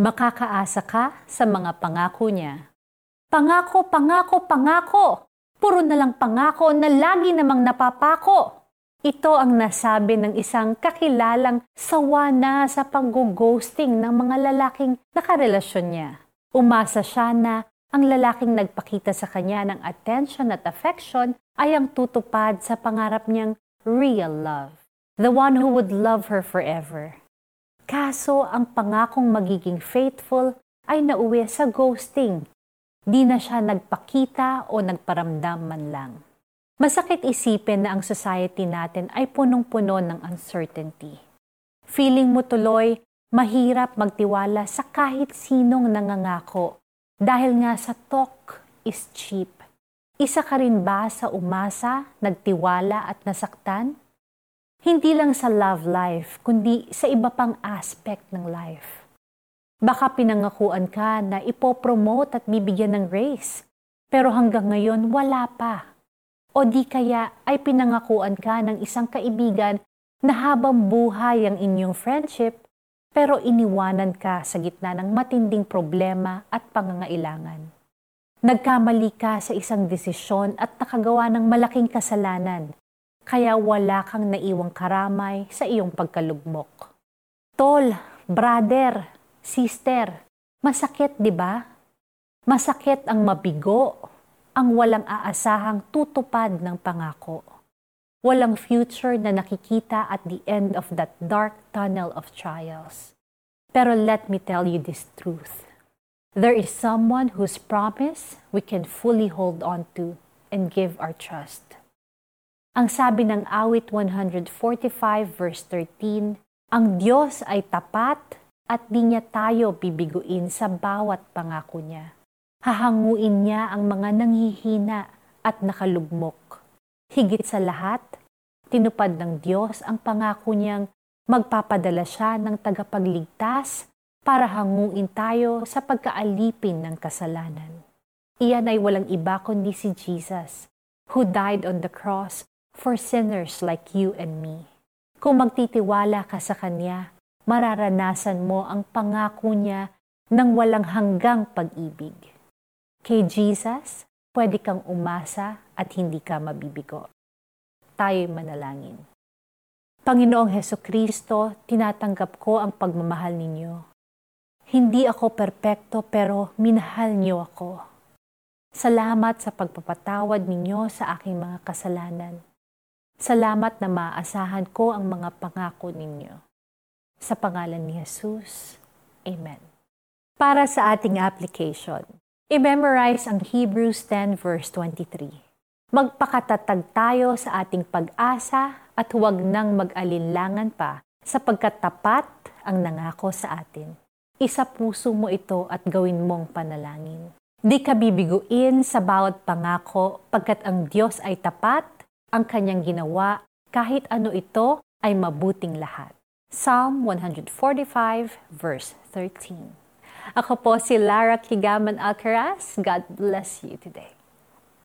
Makakaasa ka sa mga pangako niya. Pangako, pangako, pangako! Puro na lang pangako na lagi namang napapako. Ito ang nasabi ng isang kakilalang sawa na sa pag-ghosting ng mga lalaking nakarelasyon niya. Umasa siya na ang lalaking nagpakita sa kanya ng attention at affection ay ang tutupad sa pangarap niyang real love. The one who would love her forever. Kaso ang pangakong magiging faithful ay nauwi sa ghosting Di na siya nagpakita o nagparamdam man lang. Masakit isipin na ang society natin ay punong-puno ng uncertainty. Feeling mo tuloy, mahirap magtiwala sa kahit sinong nangangako dahil nga sa talk is cheap. Isa ka rin ba sa umasa, nagtiwala at nasaktan? Hindi lang sa love life, kundi sa iba pang aspect ng life. Baka pinangakuan ka na ipopromote at bibigyan ng raise, pero hanggang ngayon wala pa. O di kaya ay pinangakuan ka ng isang kaibigan na habang buhay ang inyong friendship, pero iniwanan ka sa gitna ng matinding problema at pangangailangan. Nagkamali ka sa isang desisyon at nakagawa ng malaking kasalanan, kaya wala kang naiwang karamay sa iyong pagkalugmok. Tol, brother, Sister, masakit 'di ba? Masakit ang mabigo, ang walang aasahang tutupad ng pangako. Walang future na nakikita at the end of that dark tunnel of trials. Pero let me tell you this truth. There is someone whose promise we can fully hold on to and give our trust. Ang sabi ng awit 145 verse 13, ang Diyos ay tapat at di niya tayo bibiguin sa bawat pangako niya. Hahanguin niya ang mga nanghihina at nakalugmok. Higit sa lahat, tinupad ng Diyos ang pangako niyang magpapadala siya ng tagapagligtas para hanguin tayo sa pagkaalipin ng kasalanan. Iyan ay walang iba kundi si Jesus, who died on the cross for sinners like you and me. Kung magtitiwala ka sa Kanya, mararanasan mo ang pangako niya ng walang hanggang pag-ibig. Kay Jesus, pwede kang umasa at hindi ka mabibigo. Tayo'y manalangin. Panginoong Heso Kristo, tinatanggap ko ang pagmamahal ninyo. Hindi ako perpekto pero minahal niyo ako. Salamat sa pagpapatawad ninyo sa aking mga kasalanan. Salamat na maaasahan ko ang mga pangako ninyo. Sa pangalan ni Jesus. Amen. Para sa ating application, i-memorize ang Hebrews 10 verse 23. Magpakatatag tayo sa ating pag-asa at huwag nang mag-alinlangan pa sapagkat tapat ang nangako sa atin. Isa puso mo ito at gawin mong panalangin. Di ka bibiguin sa bawat pangako pagkat ang Diyos ay tapat, ang kanyang ginawa, kahit ano ito ay mabuting lahat. Psalm 145 verse 13. Ako po si Lara Kigaman Alcaraz. God bless you today.